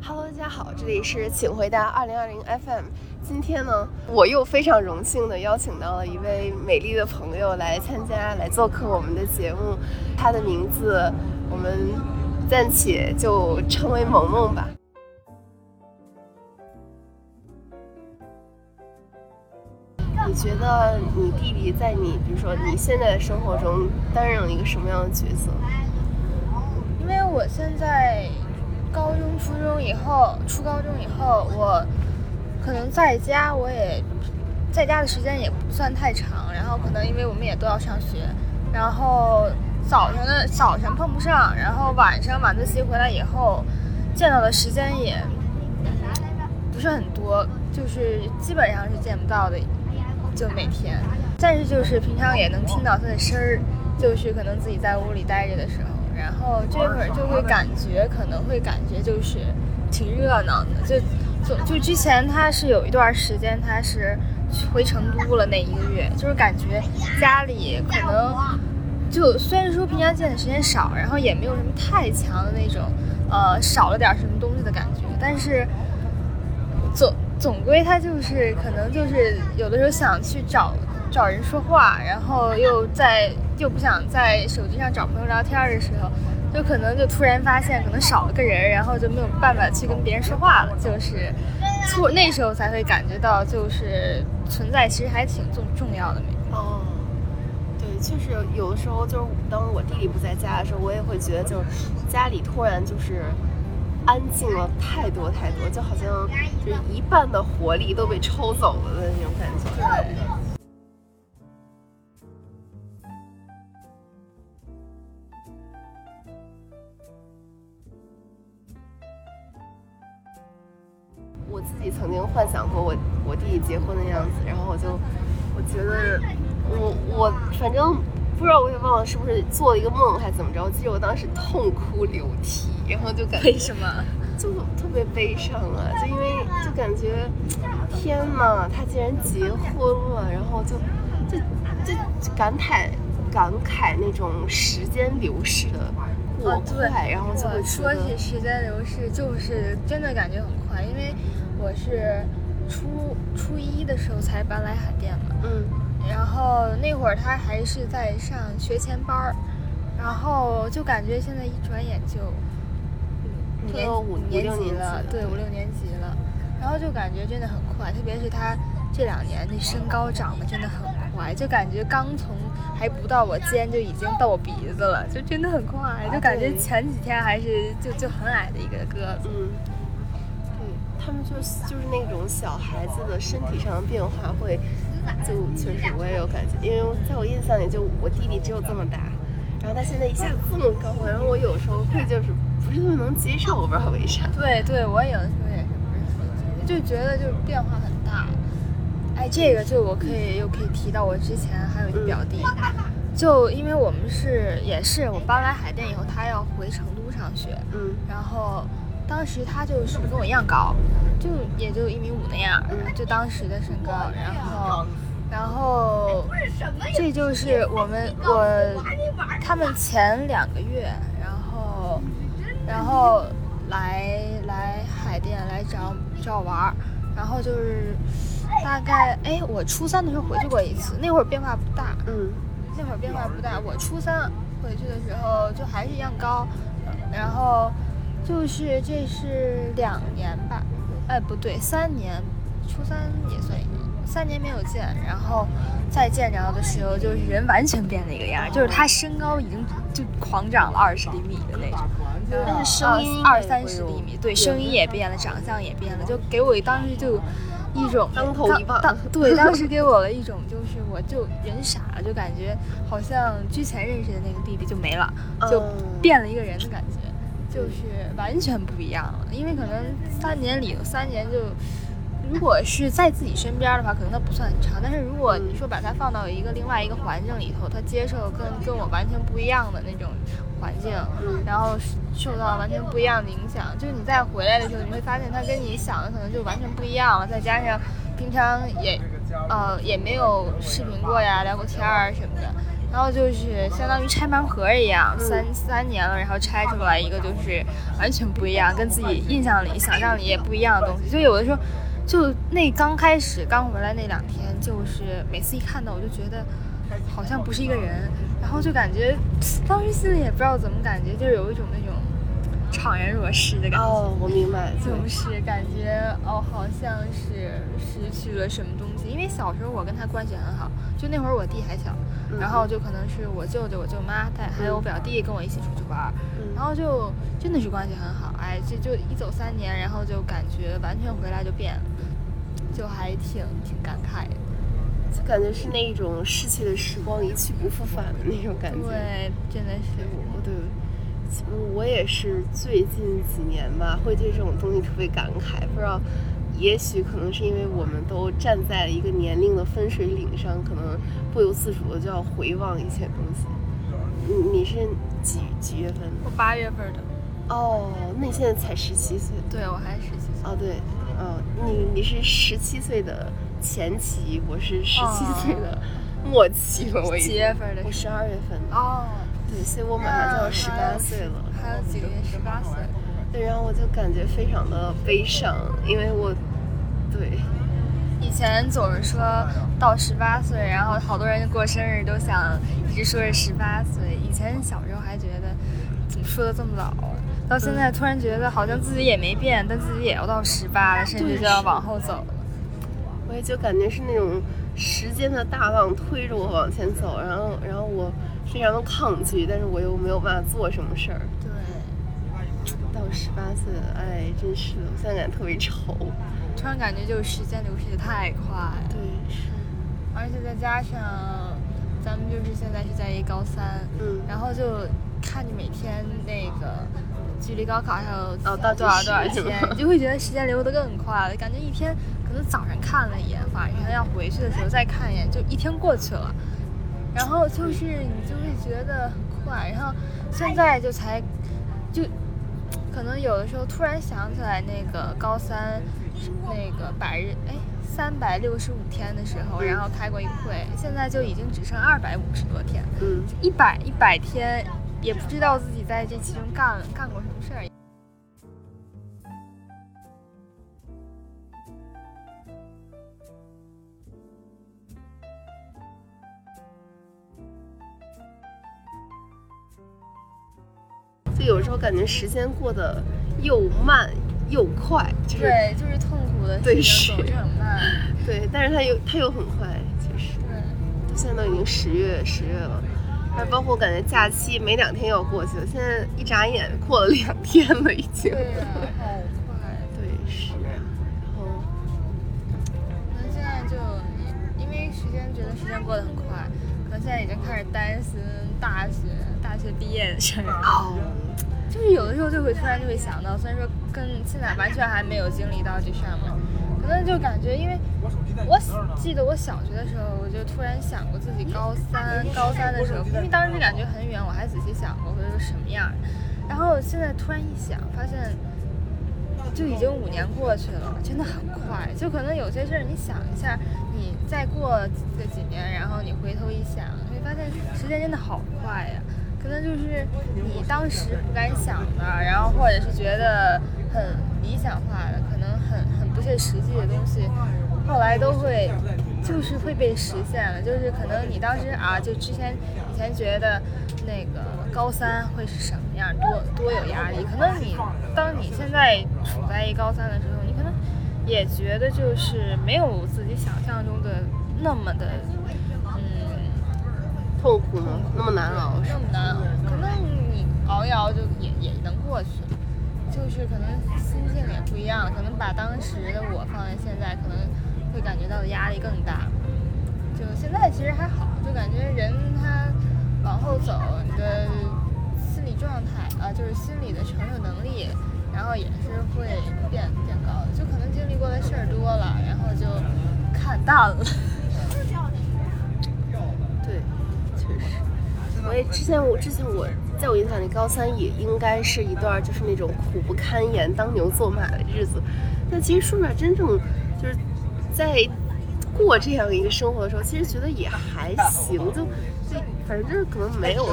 Hello，大家好，这里是请回答二零二零 FM。今天呢，我又非常荣幸的邀请到了一位美丽的朋友来参加，来做客我们的节目。她的名字我们暂且就称为萌萌吧。你觉得你弟弟在你，比如说你现在的生活中担任了一个什么样的角色？因为我现在高中、初中以后，初高中以后，我可能在家，我也在家的时间也不算太长。然后可能因为我们也都要上学，然后早上的早上碰不上，然后晚上晚自习回来以后，见到的时间也不是很多，就是基本上是见不到的。就每天，但是就是平常也能听到他的声儿，就是可能自己在屋里待着的时候，然后这会儿就会感觉可能会感觉就是挺热闹的，就就就之前他是有一段时间他是回成都了那一个月，就是感觉家里可能就虽然说平常见的时间少，然后也没有什么太强的那种呃少了点什么东西的感觉，但是总。总归他就是可能就是有的时候想去找找人说话，然后又在又不想在手机上找朋友聊天的时候，就可能就突然发现可能少了个人，然后就没有办法去跟别人说话了，就是错那时候才会感觉到就是存在其实还挺重重要的。哦，对，确实有的时候就是当我弟弟不在家的时候，我也会觉得就是家里突然就是。安静了太多太多，就好像就是一半的活力都被抽走了的那种感觉。对。我自己曾经幻想过我我弟弟结婚的样子，然后我就我觉得我我反正。不知道我也忘了是不是做了一个梦还是怎么着，我记得我当时痛哭流涕，然后就感觉为什么就特别悲伤啊，就因为就感觉天呐，他竟然结婚了，然后就就就感慨感慨那种时间流逝的过快，然后就会说起时间流逝，就是真的感觉很快，因为我是初初一的时候才搬来海淀嘛，嗯。然后那会儿他还是在上学前班儿，然后就感觉现在一转眼就五年五年级了，对五六年级了，然后就感觉真的很快，特别是他这两年那身高长得真的很快，就感觉刚从还不到我肩就已经到我鼻子了，就真的很快，就感觉前几天还是就就很矮的一个个子。嗯，对他们就就是那种小孩子的身体上的变化会。就确实我也有感觉，因为在我印象里，就我弟弟只有这么大，然后他现在一下子这么高，然后我有时候会就是不是那么能接受，我不知道为啥。对对，我有的时候也是不是很能接受，就觉得就是变化很大。哎，这个就我可以又可以提到我之前还有一个表弟，就因为我们是也是我搬来海淀以后，他要回成都上学，嗯，然后当时他就是跟我一样高。就也就一米五那样，就当时的身高，然后，然后，这就是我们我他们前两个月，然后，然后来来海淀来找找我玩儿，然后就是大概哎，我初三的时候回去过一次，那会儿变化不大，嗯，那会儿变化不大，我初三回去的时候就还是一样高，然后就是这是两年吧。哎，不对，三年，初三也算一年，三年没有见，然后再见着的时候，就是人完全变了一个样，就是他身高已经就狂长了二十厘米的那种，但是声音二三十厘米，对，声音也变了，长相也变了，就给我当时就一种当头一棒，对，当时给我了一种就是我就人傻了，就感觉好像之前认识的那个弟弟就没了，就变了一个人的感觉。就是完全不一样了，因为可能三年里三年就，如果是在自己身边的话，可能它不算很长。但是如果你说把它放到一个另外一个环境里头，它接受跟跟我完全不一样的那种环境，然后受到完全不一样的影响，就是你再回来的时候，你会发现它跟你想的可能就完全不一样了。再加上平常也，呃，也没有视频过呀，聊过天儿什么的。然后就是相当于拆盲盒一样，三三年了，然后拆出来一个就是完全不一样，跟自己印象里、想象里也不一样的东西。就有的时候，就那刚开始刚回来那两天，就是每次一看到，我就觉得好像不是一个人，然后就感觉当时心里也不知道怎么感觉，就是有一种那种。怅然若失的感觉哦，我明白，就是感觉哦，好像是失去了什么东西。因为小时候我跟他关系很好，就那会儿我弟还小，然后就可能是我舅舅、我舅妈带，还有我表弟跟我一起出去玩，然后就真的是关系很好。哎，就就一走三年，然后就感觉完全回来就变了，就还挺挺感慨的，就感觉是那一种逝去的时光一去不复返的那种感觉。对，真的是我对。我也是最近几年吧，会对这种东西特别感慨。不知道，也许可能是因为我们都站在了一个年龄的分水岭上，可能不由自主的就要回望一些东西。你你是几几月份？我八月份的。哦，那你现在才十七岁？对，我还十七岁。哦，对，嗯，你你是十七岁的前期，我是十七岁的末期了。我几月份的？我十二月份的。哦。对，所以我马上就要十八岁了，还有几个月十八岁。对，然后我就感觉非常的悲伤，因为我，对，以前总是说到十八岁，然后好多人过生日都想一直说是十八岁。以前小时候还觉得怎么说的这么老，到现在突然觉得好像自己也没变，但自己也要到十八了，甚至就要往后走了。我也就感觉是那种时间的大浪推着我往前走，然后，然后我。非常的抗拒，但是我又没有办法做什么事儿。对，到十八岁了，哎，真是的，我现在感觉特别愁。突然感觉就是时间流逝的太快。对，是。而且再加上咱们就是现在是在一高三，嗯，然后就看着每天那个距离高考还有哦到多少多少 天，你就会觉得时间流得更快了。感觉一天可能早上看了一眼，晚上要回去的时候再看一眼，就一天过去了。然后就是你就会觉得很快，然后现在就才就可能有的时候突然想起来那个高三那个百日哎三百六十五天的时候，然后开过一个会，现在就已经只剩二百五十多天，嗯，一百一百天也不知道自己在这其中干干过什么事儿。就有时候感觉时间过得又慢又快，就是对，就是痛苦的对是很慢，对，但是它又它又很快，其实。对，现在都已经十月十月了，还包括感觉假期没两天要过去了，现在一眨眼过了两天了已经，对呀，好快，对是，然后，可能现在就因为时间觉得时间过得很快，可能现在已经开始担心大学大学毕业的事儿。就是有的时候就会突然就会想到，虽然说跟现在完全还没有经历到这上面，可能就感觉，因为我记得我小学的时候，我就突然想过自己高三高三的时候，因为当时感觉很远，我还仔细想过会是什么样。然后现在突然一想，发现就已经五年过去了，真的很快。就可能有些事儿，你想一下，你再过个几年，然后你回头一想，会发现时间真的好快呀。可能就是你当时不敢想的，然后或者是觉得很理想化的，可能很很不切实际的东西，后来都会就是会被实现了。就是可能你当时啊，就之前以前觉得那个高三会是什么样，多多有压力。可能你当你现在处在一高三的时候，你可能也觉得就是没有自己想象中的那么的嗯。痛苦吗？那么难熬？那么难熬？可能你熬一熬就也也能过去，就是可能心境也不一样。可能把当时的我放在现在，可能会感觉到的压力更大。就现在其实还好，就感觉人他往后走，你的心理状态啊，就是心理的承受能力，然后也是会变变高的。就可能经历过的事儿多了，然后就看淡了。对，确实我也之前我之前我在我印象里，高三也应该是一段就是那种苦不堪言、当牛做马的日子。但其实说出来，真正就是在过这样一个生活的时候，其实觉得也还行。就就，反正就是可能没有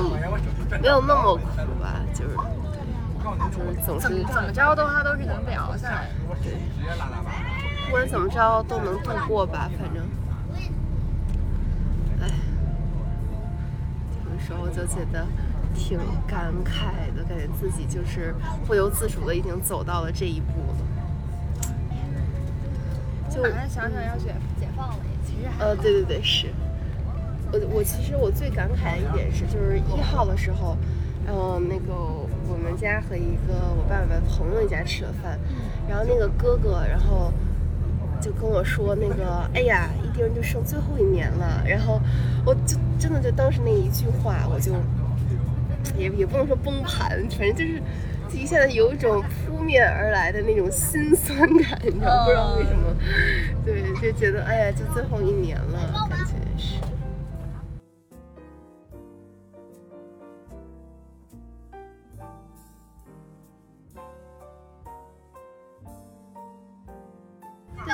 没有那么苦吧，就是就是总是怎么着的话都是能聊下来。对，不管怎么着都能度过吧，反正。哎，有时候就觉得挺感慨的，感觉自己就是不由自主的已经走到了这一步了。就马上想想要解解放了，其实呃，对对对，是。我我其实我最感慨的一点是，就是一号的时候，然后那个我们家和一个我爸爸的朋友一家吃了饭，然后那个哥哥，然后就跟我说那个，哎呀，一丁就剩最后一年了，然后我就真的就当时那一句话，我就也也不能说崩盘，反正就是一下子有一种扑面而来的那种心酸感，你知道不知道为什么？对，就觉得哎呀，就最后一年了，感觉是。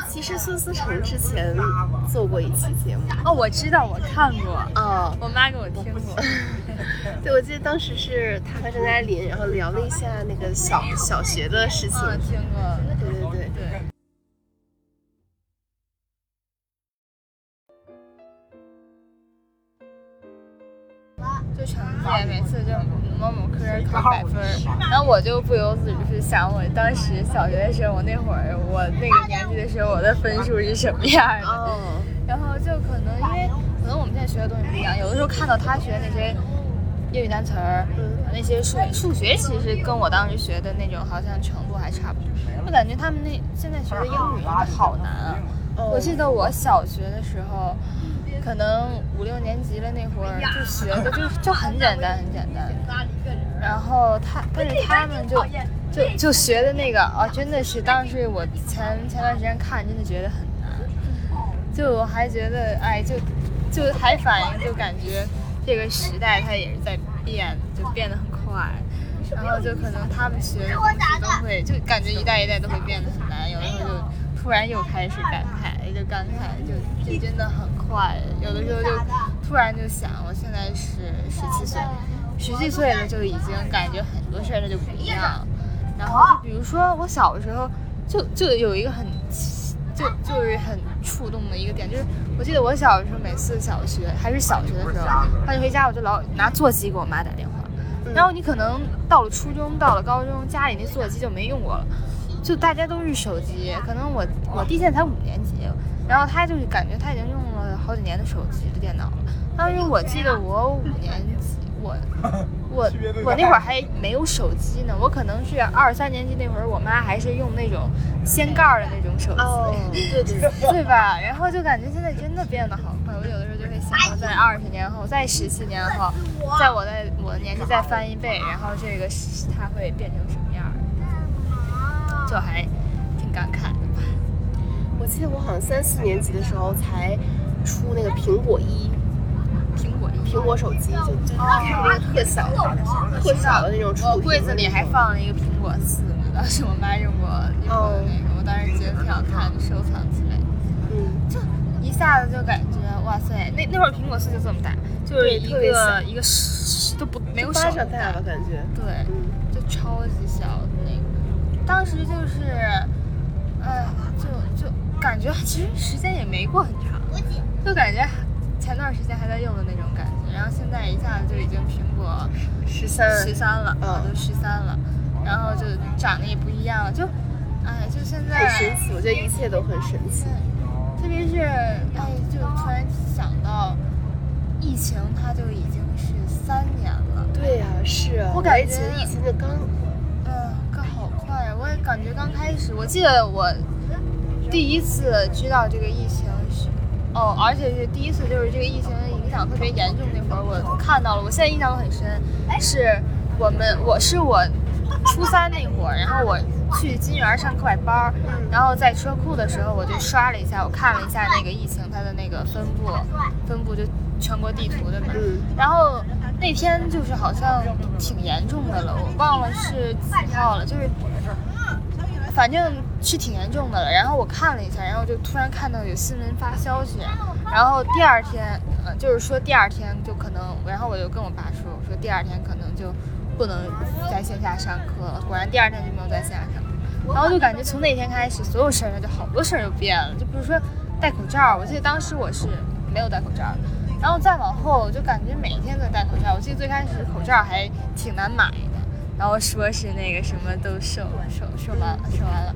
其实孙思成之前做过一期节目哦，我知道，我看过哦，我妈给我听过。对，我记得当时是他和张嘉林，然后聊了一下那个小小学的事情。听过，对对对对。就成绩每次就某某科考百分，然后我就不由自主是想，我当时小学的时候，我那会儿我那个年纪的时候，我的分数是什么样的？然后就可能因为可能我们现在学的东西不一样，有的时候看到他学那些英语单词儿，那些数数学，其实跟我当时学的那种好像程度还差不多。我感觉他们那现在学的英语好难啊！我记得我小学的时候。可能五六年级了那会儿就学的就就很简单很简单，然后他但是他们就就就学的那个啊真的是当时我前前段时间看真的觉得很难，就还觉得哎就就还反应就感觉这个时代它也是在变就变得很快，然后就可能他们学的东西都会就感觉一代一代都会变得很难，有的时候就突然又开始感慨就感慨就就真的很。快，有的时候就突然就想，我现在是十七岁，十七岁了就已经感觉很多事儿它就不一样。然后就比如说我小时候，就就有一个很就就是很触动的一个点，就是我记得我小的时候，每次小学还是小学的时候，放学回家我就老拿座机给我妈打电话。然后你可能到了初中，到了高中，家里那座机就没用过了，就大家都是手机。可能我我弟现在才五年级，然后他就是感觉他已经用了。好几年的手机的电脑了。当时我记得我五年级，我 我我那会儿还没有手机呢。我可能是二三年级那会儿，我妈还是用那种掀盖的那种手机，对对对吧？然后就感觉现在真的变得好快。我有的时候就会想，在二十年后，在十七年后，在我的我的年纪再翻一倍，然后这个它会变成什么样？就还挺感慨的吧。我记得我好像三四年级的时候才。出那个苹果一，苹果手机就就那个特小的特小的那种。我柜子里还放了一个苹果四，当时我妈用过用过那个，我当时觉得挺好看的，收藏起来。嗯，就一下子就感觉哇塞，那那会儿苹果四就这么大，就是一个一个都不没有手大吧感觉。对，就超级小的那个，当时就是，哎，就就感觉其实时间也没过很长。就感觉前段时间还在用的那种感觉，然后现在一下子就已经苹果十三十三了，啊，都十三了，然后就长得也不一样了，就，哎，就现在很神奇，我觉得一切都很神奇，特别是哎，就突然想到，疫情它就已经是三年了，对呀，是啊，我感觉疫情就刚，嗯，刚好快，我也感觉刚开始，我记得我第一次知道这个疫情。哦，而且是第一次，就是这个疫情影响特别严重那会儿，我看到了，我现在印象都很深。是我们，我是我初三那会儿，然后我去金源上课外班儿，然后在车库的时候，我就刷了一下，我看了一下那个疫情它的那个分布，分布就全国地图的嘛。然后那天就是好像挺严重的了，我忘了是几号了，就是反正是挺严重的了。然后我看了一下，然后就突然看到有新闻发消息，然后第二天，呃，就是说第二天就可能，然后我就跟我爸说，我说第二天可能就不能在线下上课了。果然第二天就没有在线下上课。然后就感觉从那天开始，所有事儿就好多事儿就变了。就比如说戴口罩，我记得当时我是没有戴口罩的。然后再往后，就感觉每天都戴口罩。我记得最开始口罩还挺难买的，然后说是那个什么都瘦瘦瘦完了，瘦完了。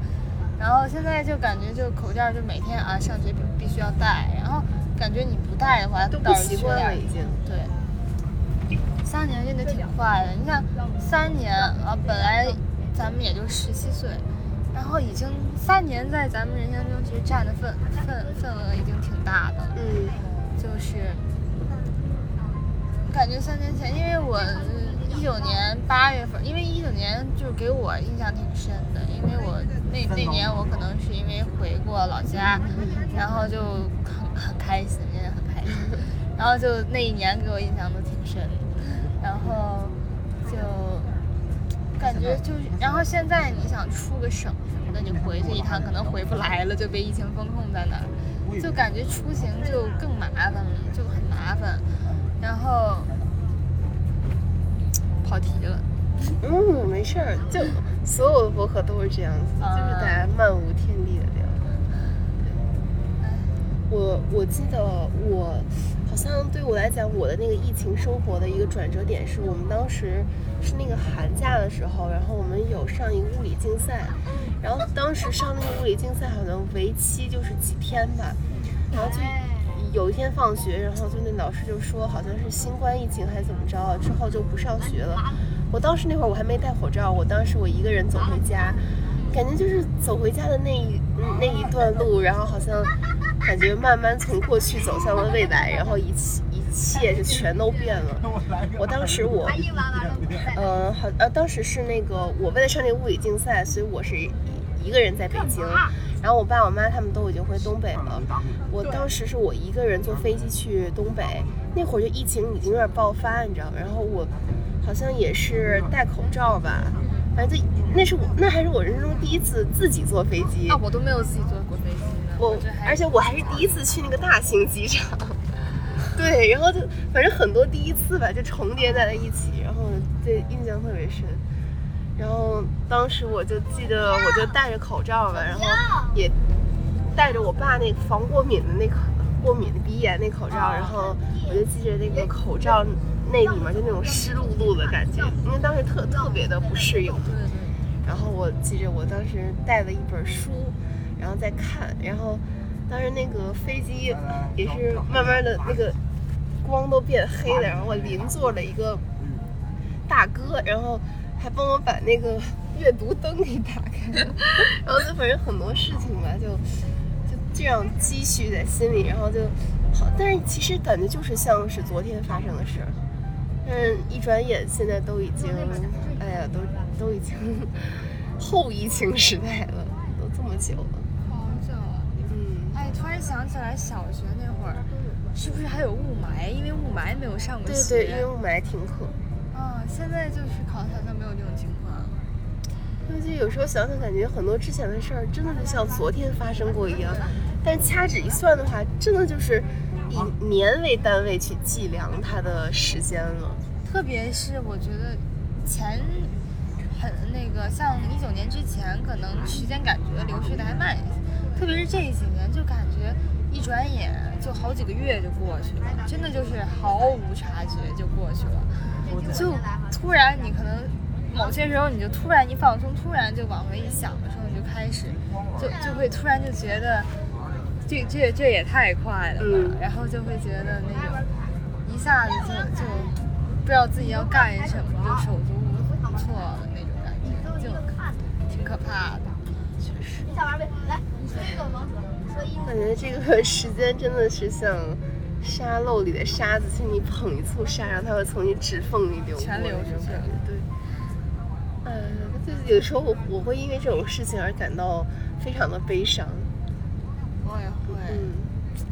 然后现在就感觉就口罩就每天啊上学必必须要戴，然后感觉你不戴的话都不习惯了已经。对，三年真的挺快的。你看三年啊，本来咱们也就十七岁，然后已经三年在咱们人生中其实占的份份份额已经挺大的。嗯，就是。感觉三年前，因为我一九年八月份，因为一九年就是给我印象挺深的，因为我那那年我可能是因为回过老家，然后就很很开心，也很开心，然后就那一年给我印象都挺深，然后就感觉就是，然后现在你想出个省什么的，你回去一趟可能回不来了，就被疫情封控在那儿，就感觉出行就更麻烦了，就很麻烦。然后跑题了，嗯，没事儿，就 所有的博客都是这样子，就是大家漫无天地的聊。我我记得我好像对我来讲，我的那个疫情生活的一个转折点是我们当时是那个寒假的时候，然后我们有上一个物理竞赛，然后当时上那个物理竞赛好像为期就是几天吧，然后就。有一天放学，然后就那老师就说好像是新冠疫情还是怎么着，之后就不上学了。我当时那会儿我还没戴口罩，我当时我一个人走回家，感觉就是走回家的那一那一段路，然后好像感觉慢慢从过去走向了未来，然后一切一切就全都变了。我当时我，呃，好呃，当时是那个我为了上那个物理竞赛，所以我是一个人在北京。然后我爸我妈他们都已经回东北了，我当时是我一个人坐飞机去东北，那会儿就疫情已经有点爆发，你知道吗？然后我好像也是戴口罩吧，反正就那是我那还是我人生中第一次自己坐飞机啊，我都没有自己坐过飞机呢。我而且我还是第一次去那个大型机场，对，然后就反正很多第一次吧，就重叠在了一起，然后对印象特别深。然后当时我就记得，我就戴着口罩吧，然后也戴着我爸那个防过敏的那个过敏的鼻炎那口罩，然后我就记着那个口罩那里面就那种湿漉漉的感觉，因为当时特特别的不适应。然后我记着我当时带了一本书，然后在看，然后当时那个飞机也是慢慢的那个光都变黑了，然后我邻座的一个大哥，然后。还帮我把那个阅读灯给打开了，然后就反正很多事情吧，就就这样积蓄在心里，然后就好。但是其实感觉就是像是昨天发生的事儿，但是一转眼现在都已经，哎呀，都都已经 后疫情时代了，都这么久了，好久了。嗯，哎，突然想起来小学那会儿，是不是还有雾霾？因为雾霾没有上过学。对对，因为雾霾停课。现在就是考好像没有这种情况，而且有时候想想，感觉很多之前的事儿真的就像昨天发生过一样。但掐指一算的话，真的就是以年为单位去计量它的时间了。特别是我觉得前很那个，像一九年之前，可能时间感觉流逝的还慢一些。特别是这几年，就感觉一转眼就好几个月就过去了，真的就是毫无察觉就过去了。就突然，你可能某些时候你就突然一放松，突然就往回一想的时候，你就开始就就会突然就觉得这这这也太快了吧，然后就会觉得那种一下子就就不知道自己要干什么，就手足无措的那种感觉，就挺可怕的。确实。感觉这个时间真的是像。沙漏里的沙子，请你捧一簇沙，然后它会从你指缝里流，全流出去了。对，呃，就有时候我我会因为这种事情而感到非常的悲伤。我也会。嗯，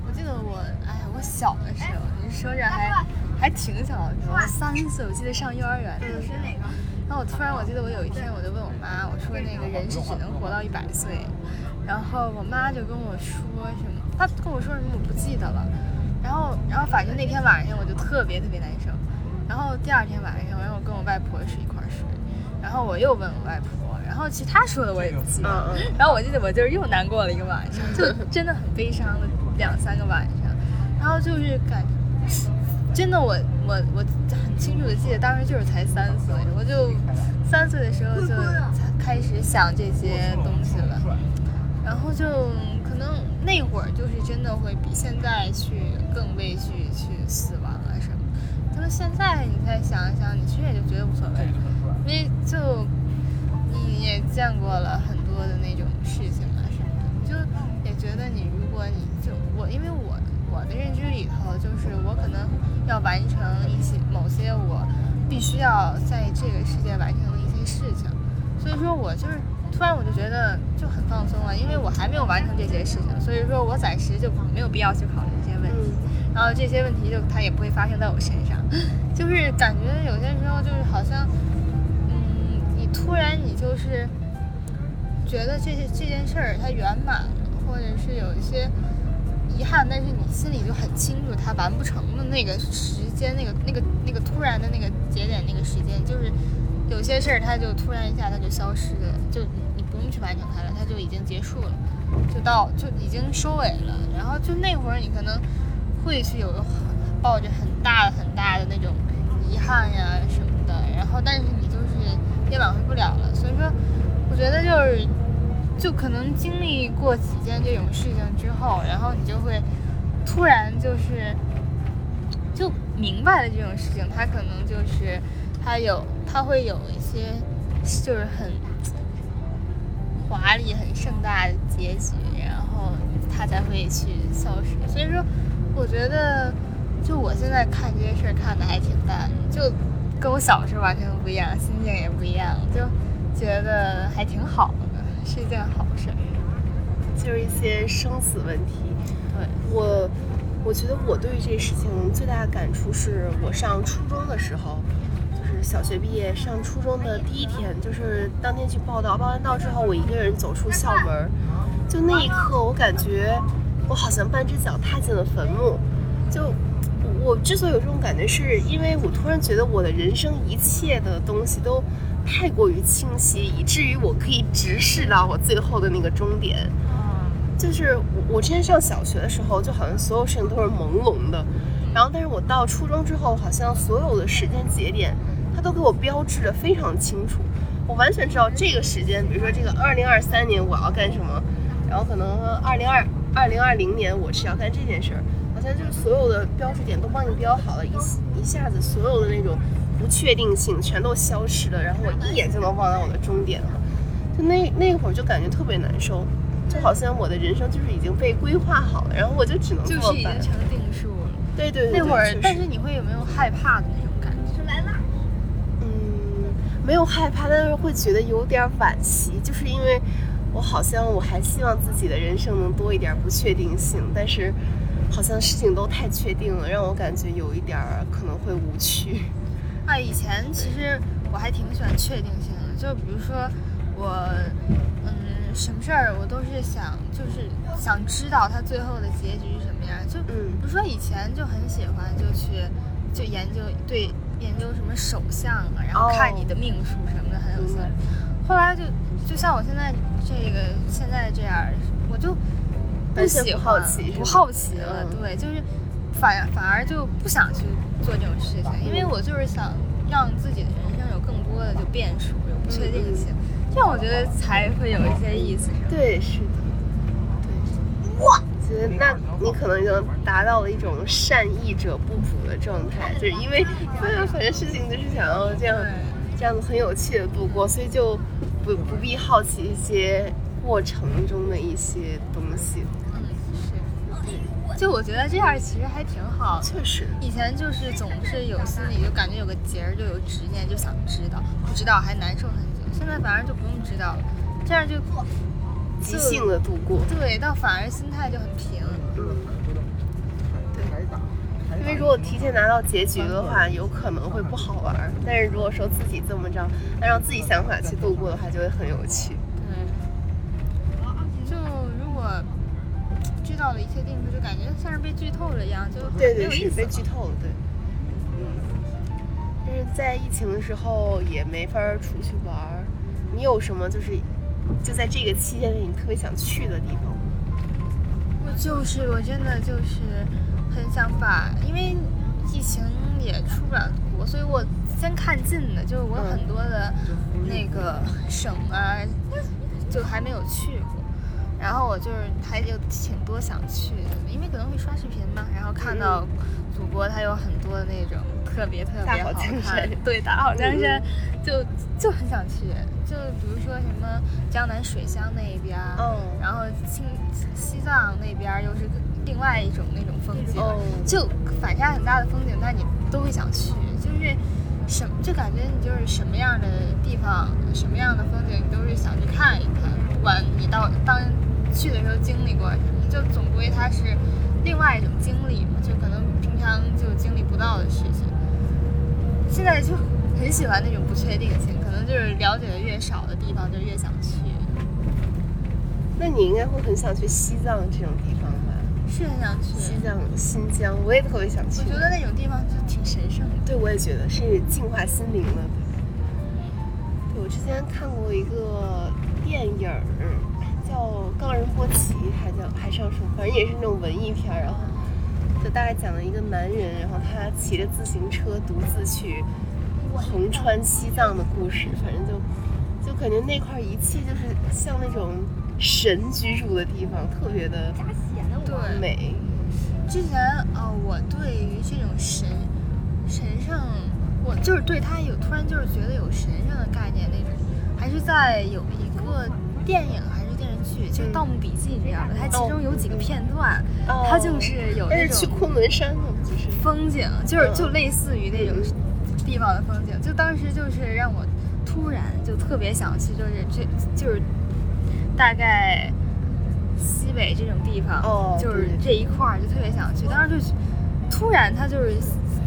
我记得我，哎呀，我小的时候，你说这还还挺小的时候，三岁，我记得上幼儿园的时候，然后我突然我记得我有一天我就问我妈，我说那个人是只能活到一百岁，然后我妈就跟我说什么，她跟我说什么我不记得了。然后然后反正那天晚上我就特别特别难受。然后第二天晚上，然后我跟我外婆是一块儿睡，然后我又问我外婆，然后其他说的我也不记得。然后我记得我就是又难过了一个晚上，就真的很悲伤的两三个晚上。然后就是感，真的我我我很清楚的记得当时就是才三岁，我就三岁的时候就开始想这些东西了。然后就可能那会儿就是真的会比现在去更畏惧去死亡啊什么。那现在你再想一想，你其实也就觉得无所谓，因为就你也见过了很多的那种事情啊什么的，你就也觉得你如果你就我，因为我我的认知里头就是我可能要完成一些某些我必须要在这个世界完成的一些事情，所以说我就是突然我就觉得就很放松了，因为我还没有完成这些事情，所以说我暂时就没有必要去考虑这些问题。然后这些问题就它也不会发生在我身上，就是感觉有些时候就是好像，嗯，你突然你就是觉得这些这件事儿它圆满了，或者是有一些遗憾，但是你心里就很清楚它完不成的那个时间，那个那个那个突然的那个节点那个时间，就是有些事儿它就突然一下它就消失了，就你不用去完成它了，它就已经结束了，就到就已经收尾了，然后就那会儿你可能。会去有很抱着很大的很大的那种遗憾呀什么的，然后但是你就是也挽回不了了，所以说我觉得就是就可能经历过几件这种事情之后，然后你就会突然就是就明白了这种事情，它可能就是它有它会有一些就是很华丽很盛大的结局，然后它才会去消失，所以说。我觉得，就我现在看这些事儿看的还挺淡，就跟我小时候完全不一样，心境也不一样，就觉得还挺好，是一件好事。就是一些生死问题。对我，我觉得我对于这事情最大的感触是我上初中的时候，就是小学毕业上初中的第一天，就是当天去报道，报完到之后，我一个人走出校门，就那一刻，我感觉。我好像半只脚踏进了坟墓，就我之所以有这种感觉，是因为我突然觉得我的人生一切的东西都太过于清晰，以至于我可以直视到我最后的那个终点。就是我我之前上小学的时候，就好像所有事情都是朦胧的，然后但是我到初中之后，好像所有的时间节点，它都给我标志的非常清楚，我完全知道这个时间，比如说这个二零二三年我要干什么，然后可能二零二。二零二零年我是要干这件事儿，好像就是所有的标志点都帮你标好了，一一下子所有的那种不确定性全都消失了，然后我一眼就能望到我的终点了。就那那会儿就感觉特别难受，就好像我的人生就是已经被规划好了，然后我就只能就是已经成定数了。对对对。那会儿，但是你会有没有害怕的那种感觉？来啦。嗯，没有害怕，但是会觉得有点惋惜，就是因为。我好像我还希望自己的人生能多一点不确定性，但是好像事情都太确定了，让我感觉有一点可能会无趣。啊，以前其实我还挺喜欢确定性的，就比如说我，嗯，什么事儿我都是想，就是想知道它最后的结局是什么样。就比如说以前就很喜欢就去就研究对研究什么手相啊，然后看你的命数什么的很有兴趣。后来就就像我现在。这个现在这样，我就不喜欢，不好奇了。对，就是反反而就不想去做这种事情，因为我就是想让自己的人生有更多的就变数，有不确定性，这样我觉得才会有一些意思。对，是的。对，哇，觉得那你可能已经达到了一种善意者不卜的状态，就是因为反正事情就是想要这样这样子很有趣的度过，所以就。不不必好奇一些过程中的一些东西。就我觉得这样其实还挺好。确实。以前就是总是有心里就感觉有个结儿，就有执念，就想知道，不知道还难受很久。现在反而就不用知道了，这样就即兴的度过。对，倒反而心态就很平。嗯。对。因为如果提前拿到结局的话，有可能会不好玩。但是如果说自己这么着，按照自己想法去度过的话，就会很有趣。对，就如果知道了一切定数，就感觉像是被剧透了一样，就对对没有意思被剧透了，对。嗯，但是在疫情的时候也没法出去玩儿。你有什么就是就在这个期间内你特别想去的地方吗？我就是我真的就是很想把，因为疫情也出不了国，所以我先看近的，就是我嗯很多的那个省啊，就还没有去过。然后我就是还有挺多想去的，因为可能会刷视频嘛，然后看到祖国它有很多的那种特别特别大好看山，对大好江山，就就很想去。就比如说什么江南水乡那一边嗯，哦然后青西藏那边儿又是另外一种那种风景，哦就反差很大的风景，但你都会想去，就是什就感觉你就是什么样的地方，什么样的风景，你都是想去看一看，不管你到当去的时候经历过什么，就总归它是另外一种经历嘛，就可能平常就经历不到的事情。现在就很喜欢那种不确定性，可能就是了解的越少的地方就越想去。那你应该会很想去西藏这种地方吧？是很想去，西藏、新疆，我也特别想去。我觉得那种地方就挺神圣的。对，我也觉得是净化心灵的。对，我之前看过一个电影儿，叫《冈仁波齐》，还叫还上什么，反正也是那种文艺片儿。然后就大概讲了一个男人，然后他骑着自行车独自去横穿西藏的故事。反正就就感觉那块儿一切就是像那种神居住的地方，特别的对，美。之前啊、呃我对于这种神神圣，我就是对他有突然就是觉得有神圣的概念那种，还是在有一个电影还剧，就是《盗墓笔记》这样的，它其中有几个片段，哦。它就是有那种去种昆仑山就是？风景，就是嗯。就类似于那种地方的风景，就当时就是让我突然就特别想去，就是这就是大概西北这种地方，哦就是这一块儿就特别想去，当时就突然它就是，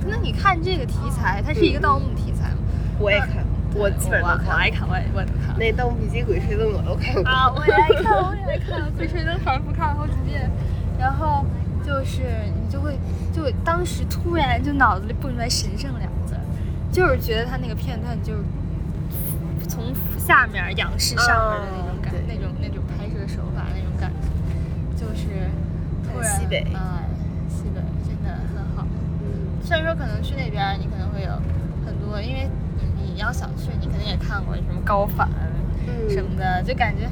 那你看这个题材，它是一个嗯。盗墓题材嘛，我也看，我基本上都看。我爱看，我也我也都看。那《盗墓笔记》《鬼吹灯》我都看过。啊，我也爱看，我也爱看，《鬼吹灯》反复看了好几遍。然后就是你就会，就当时突然就脑子里蹦出来“神圣”两个字儿，就是觉得他那个片段就是从下面仰视上面的那种感，那种那种拍摄手法那种感觉，就是突然西北啊，西北真的很好。嗯虽然说可能去那边你可能会有很多，因为你你要想去，你肯定也看过什么高反嗯什么的，就感觉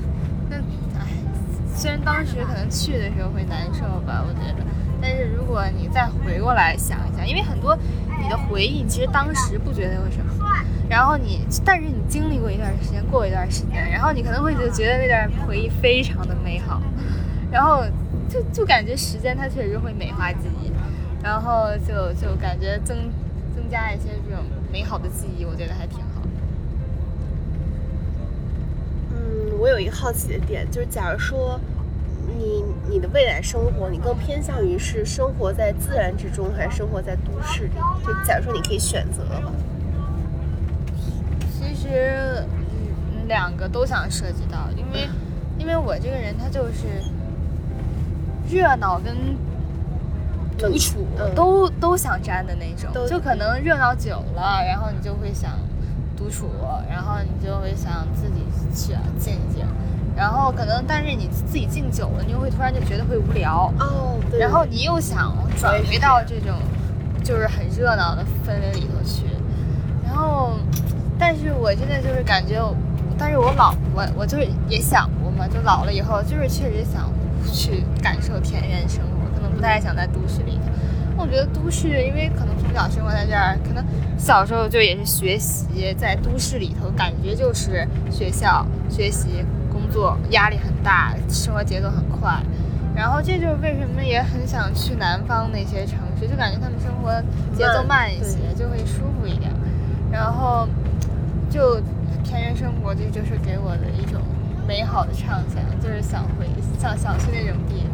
那唉，虽然当时可能去的时候会难受吧，我觉得，但是如果你再回过来想一想，因为很多你的回忆其实当时不觉得有什么。然后你，但是你经历过一段时间，过一段时间，然后你可能会就觉得那段回忆非常的美好，然后就就感觉时间它确实会美化记忆，然后就就感觉增增加一些这种美好的记忆，我觉得还挺好的。嗯，我有一个好奇的点，就是假如说你你的未来生活，你更偏向于是生活在自然之中，还是生活在都市里？就假如说你可以选择的话，其实，嗯，两个都想涉及到，因为，因为我这个人他就是热闹跟独处嗯。都都想沾的那种，就可能热闹久了，然后你就会想独处，然后你就会想自己去静一静，然后可能但是你自己静久了，你又会突然就觉得会无聊，哦，对。然后你又想转回到这种就是很热闹的氛围里头去，然后，但是我真的就是感觉，但是我老我我就是也想过嘛，就老了以后就是确实想去感受田园生活，不太想在都市里头。我觉得都市，因为可能从小生活在这儿，可能小时候就也是学习，在都市里头感觉就是学校学习、工作压力很大，生活节奏很快。然后这就是为什么也很想去南方那些城市，就感觉他们生活节奏慢一些，就会舒服一点。然后就田园生活，这就是给我的一种美好的畅想，就是想回想想去那种地方。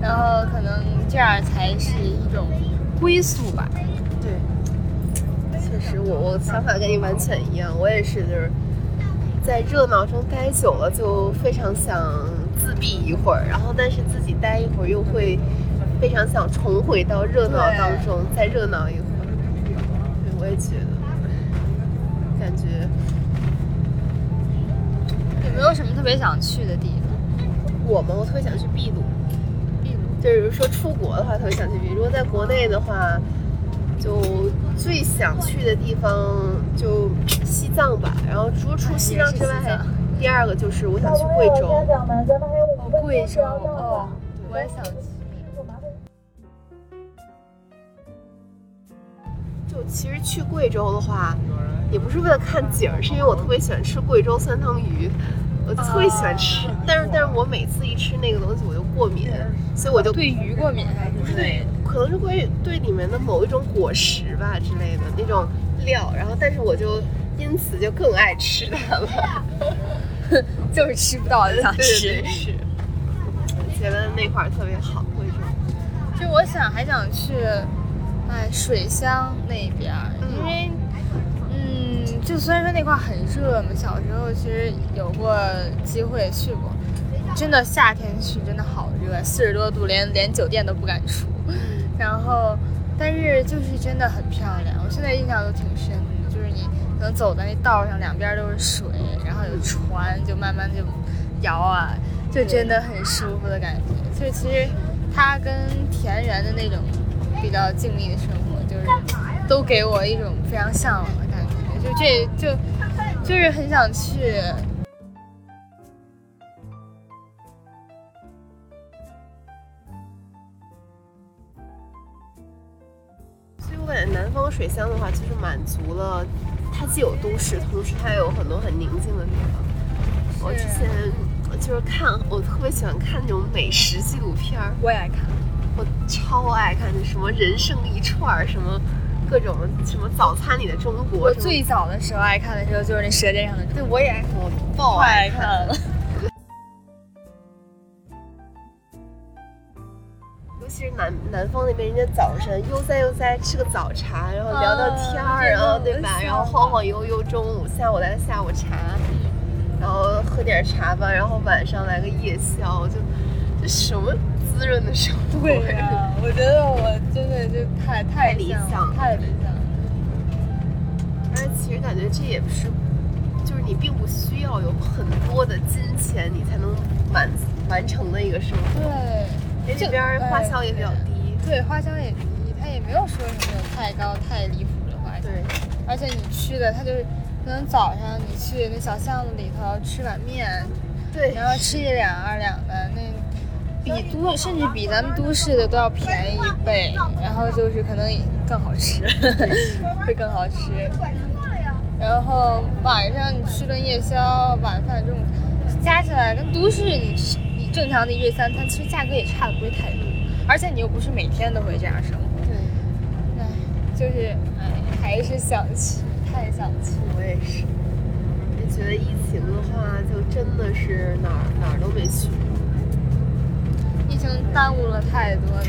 然后可能这样才是一种归宿吧。对，确实，我我想法跟你完全一样，我也是，就是在热闹中待久了，就非常想自闭一会儿，然后但是自己待一会儿又会非常想重回到热闹当中，再热闹一会儿。对，我也觉得，感觉有没有什么特别想去的地方？我们我特别想去秘鲁。就是说出国的话，特别想去秘鲁。如果在国内的话，就最想去的地方就西藏吧。然后除了除西藏之外，第二个就是我想去贵州。贵州哦，我也想去。就其实去贵州的话，也不是为了看景儿，是因为我特别喜欢吃贵州酸汤鱼。我就特别喜欢吃，但是但是我每次一吃那个东西我就过敏，所以我就对鱼过敏还不是对，可能是会对里面的某一种果实吧之类的那种料，然后但是我就因此就更爱吃它了，就是吃不到就 想吃，是，觉得那块儿特别好，为什么。就我想还想去，哎，水乡那边，因为。就虽然说那块很热嘛，小时候其实有过机会去过，真的夏天去真的好热，四十多度，连连酒店都不敢出。然后，但是就是真的很漂亮，我现在印象都挺深的，就是你能走在那道上，两边都是水，然后有船就慢慢就摇啊，就真的很舒服的感觉。就其实它跟田园的那种比较静谧的生活，就是都给我一种非常向往的。就这就就是很想去，所以我感觉南方水乡的话，其实满足了它既有都市，同时它也有很多很宁静的地方。我之前就是看，我特别喜欢看那种美食纪录片儿，我也爱看，我超爱看那什么人生一串什么。各种什么早餐里的中国，我最早的时候爱看的时候就是那《舌尖上的中国》，对，我也爱看，我爆爱看了。尤其是南南方那边，人家早晨悠哉悠哉吃个早茶，然后聊聊天儿，然后对吧？然后晃晃悠悠，中午下午来个下午茶，然后喝点茶吧，然后晚上来个夜宵，就就什么。滋润的生活。我觉得我真的就太太理想，太理想。而且其实感觉这也不是，就是你并不需要有很多的金钱，你才能完完成的一个生活。对，这边花销也比较低。对，花销也低，他也没有说什么有太高太离谱的花销。对，而且你去的，他就是可能早上你去那小巷子里头吃碗面，对，然后吃一两二两的那。比都甚至比咱们都市的都要便宜一倍，然后就是可能更好吃，会更好吃。然后晚上你吃顿夜宵、晚饭这种，加起来跟都市你吃你正常的一日三餐，其实价格也差的不会太多。而且你又不是每天都会这样生活。对。唉，就是唉，还是想去，太想去。我也是。就觉得疫情的话，就真的是哪儿哪儿都没去。耽误了太多的，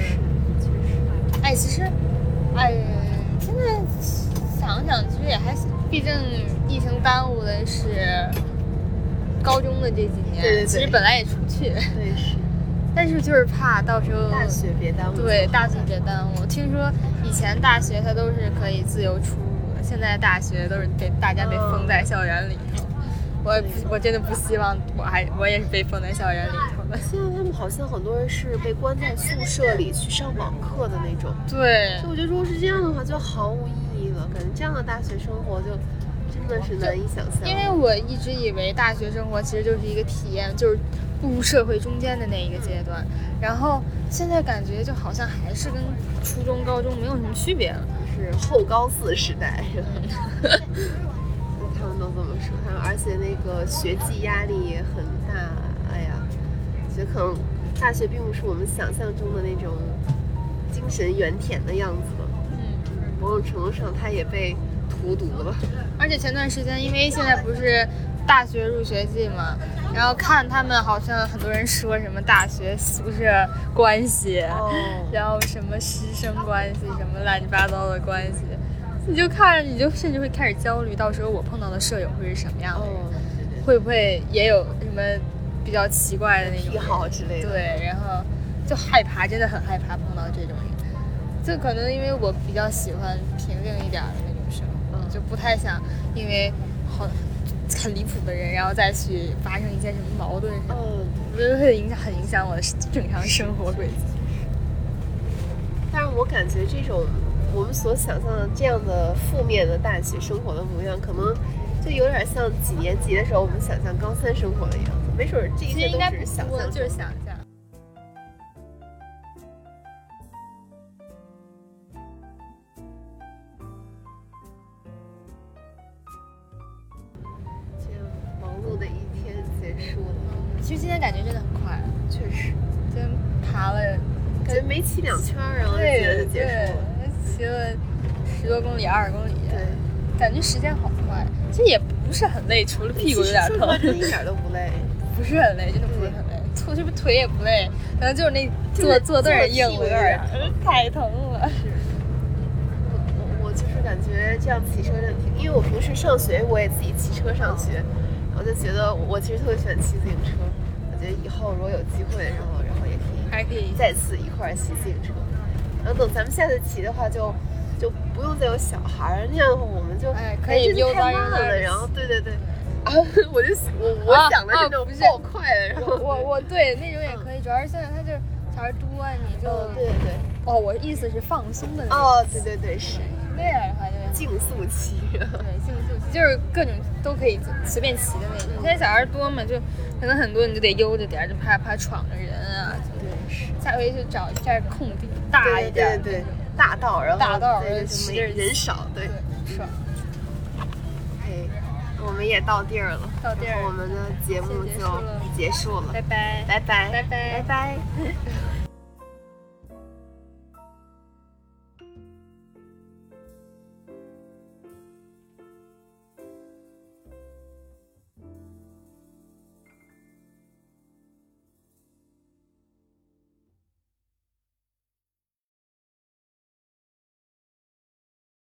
哎，其实，哎，现在想想，其实也还行，毕竟疫情耽误的是高中的这几年，对对对，其实本来也出不去，对是，但是就是怕到时候大学别耽误，对大学别耽误。听说以前大学它都是可以自由出入的，现在大学都是被大家被封在校园里。我我真的不希望我还我也是被封在校园里头的。现在他们好像很多人是被关在宿舍里去上网课的那种。对。所以我觉得如果是这样的话，就毫无意义了。感觉这样的大学生活就真的是难以想象。因为我一直以为大学生活其实就是一个体验，就是步入社会中间的那一个阶段。然后现在感觉就好像还是跟初中、高中没有什么区别了，是后高四时代。他们都这么说，他们，而且那个学籍压力也很大。哎呀，觉得可能大学并不是我们想象中的那种精神原田的样子了。嗯，某种程度上，它也被荼毒了。而且前段时间，因为现在不是大学入学季嘛，然后看他们好像很多人说什么大学宿舍关系，哦然后什么师生关系，什么乱七八糟的关系，你就看着你就甚至会开始焦虑，到时候我碰到的舍友会是什么样的人，哦，会不会也有什么比较奇怪的那种癖好之类的。对，然后就害怕，真的很害怕碰到这种人。就可能因为我比较喜欢平静一点儿的那种生活，嗯就不太想因为好很离谱的人，然后再去发生一些什么矛盾什么的，嗯，我觉得会影响很影响我的正常生活轨迹。但是我感觉这种我们所想象的这样的负面的大学生活的模样，可能就有点像几年级的时候我们想象高三生活的样子。没准儿这一切都其实应该不只是想，象，就是想象。这忙碌的一天结束了。其实今天感觉真的很快，确实，今天爬了，感觉没骑两圈，然后就觉得就结束了。对，骑了十多公里、二十公里，对，感觉时间好快。其实也不是很累，除了屁股有点疼说实话，，真一点都不累。不是很累，真的不是很累。腿是不是腿也不累？可能就是那坐坐凳儿硬了，点儿太疼了。我我我就是感觉这样骑车真的挺，因为我平时上学我也自己骑车上学，我就觉得我其实特别喜欢骑自行车。我觉得以后如果有机会，然后然后也可以还可以再次一块儿骑自行车。然后等咱们下次骑的话就，就不用再有小孩儿，那样的话我们就哎可以悠哉太慢了。悠哉地然后对对对，啊，我就我我啊想的是那种啊不是爆快的，然后我我对那种也可以，主要是现在它就小孩多，你就嗯对对对，哦，我意思是放松的那种。哦对对对是那样的话就竞速骑。对，竞速骑就是各种都可以随便骑的那种。现在小孩多嘛，就可能很多你就得悠着点儿，就怕怕闯着人啊。对是。下回就找一下空地大一点儿对对对那种，大道，然后大道对就是人少，对。对，爽。哎，我们也到地儿了，到地儿。我们的节目就结束了，拜拜。拜拜，拜拜。拜拜。